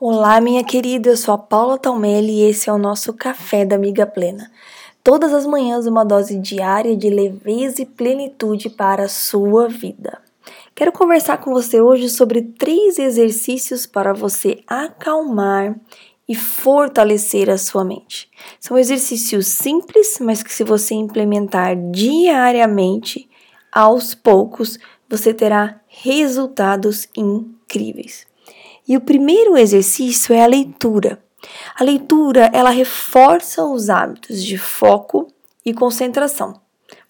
Olá, minha querida, eu sou a Paula Talmelli e esse é o nosso Café da Amiga Plena. Todas as manhãs, uma dose diária de leveza e plenitude para a sua vida. Quero conversar com você hoje sobre três exercícios para você acalmar e fortalecer a sua mente. São exercícios simples, mas que, se você implementar diariamente, aos poucos, você terá resultados incríveis. E o primeiro exercício é a leitura. A leitura, ela reforça os hábitos de foco e concentração.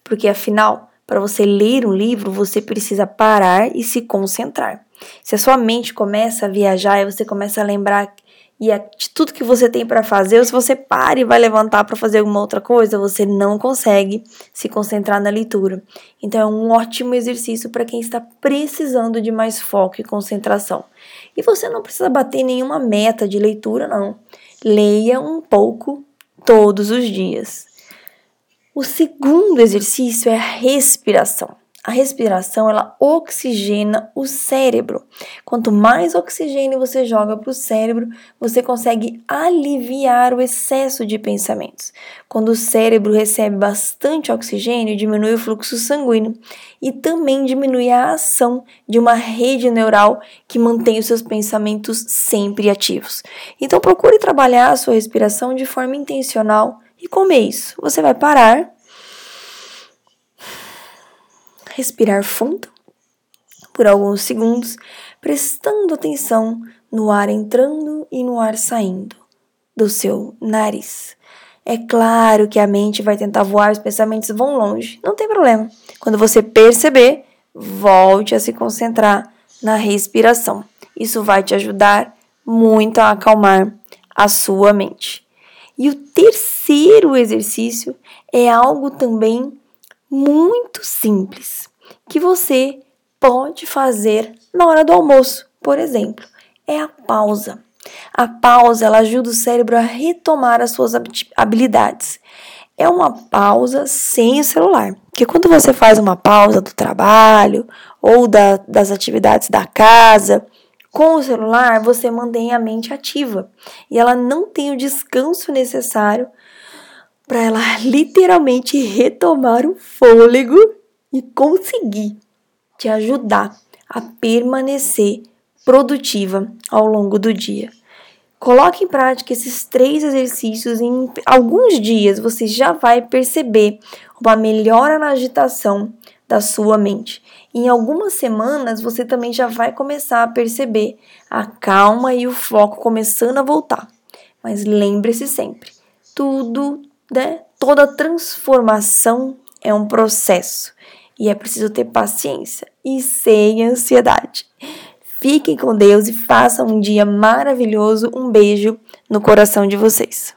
Porque afinal, para você ler um livro, você precisa parar e se concentrar. Se a sua mente começa a viajar e você começa a lembrar e de tudo que você tem para fazer, ou se você para e vai levantar para fazer alguma outra coisa, você não consegue se concentrar na leitura. Então é um ótimo exercício para quem está precisando de mais foco e concentração. E você não precisa bater nenhuma meta de leitura, não. Leia um pouco todos os dias. O segundo exercício é a respiração. A respiração ela oxigena o cérebro. Quanto mais oxigênio você joga para o cérebro, você consegue aliviar o excesso de pensamentos. Quando o cérebro recebe bastante oxigênio, diminui o fluxo sanguíneo e também diminui a ação de uma rede neural que mantém os seus pensamentos sempre ativos. Então procure trabalhar a sua respiração de forma intencional. E como é isso? Você vai parar respirar fundo por alguns segundos, prestando atenção no ar entrando e no ar saindo do seu nariz. É claro que a mente vai tentar voar, os pensamentos vão longe, não tem problema. Quando você perceber, volte a se concentrar na respiração. Isso vai te ajudar muito a acalmar a sua mente. E o terceiro exercício é algo também muito simples que você pode fazer na hora do almoço, por exemplo, é a pausa. A pausa ela ajuda o cérebro a retomar as suas habilidades. É uma pausa sem o celular. Porque quando você faz uma pausa do trabalho ou da, das atividades da casa, com o celular você mantém a mente ativa e ela não tem o descanso necessário para ela literalmente retomar o fôlego e conseguir te ajudar a permanecer produtiva ao longo do dia. Coloque em prática esses três exercícios em alguns dias você já vai perceber uma melhora na agitação da sua mente. Em algumas semanas você também já vai começar a perceber a calma e o foco começando a voltar. Mas lembre-se sempre, tudo, né, toda transformação é um processo e é preciso ter paciência e sem ansiedade. Fiquem com Deus e façam um dia maravilhoso. Um beijo no coração de vocês.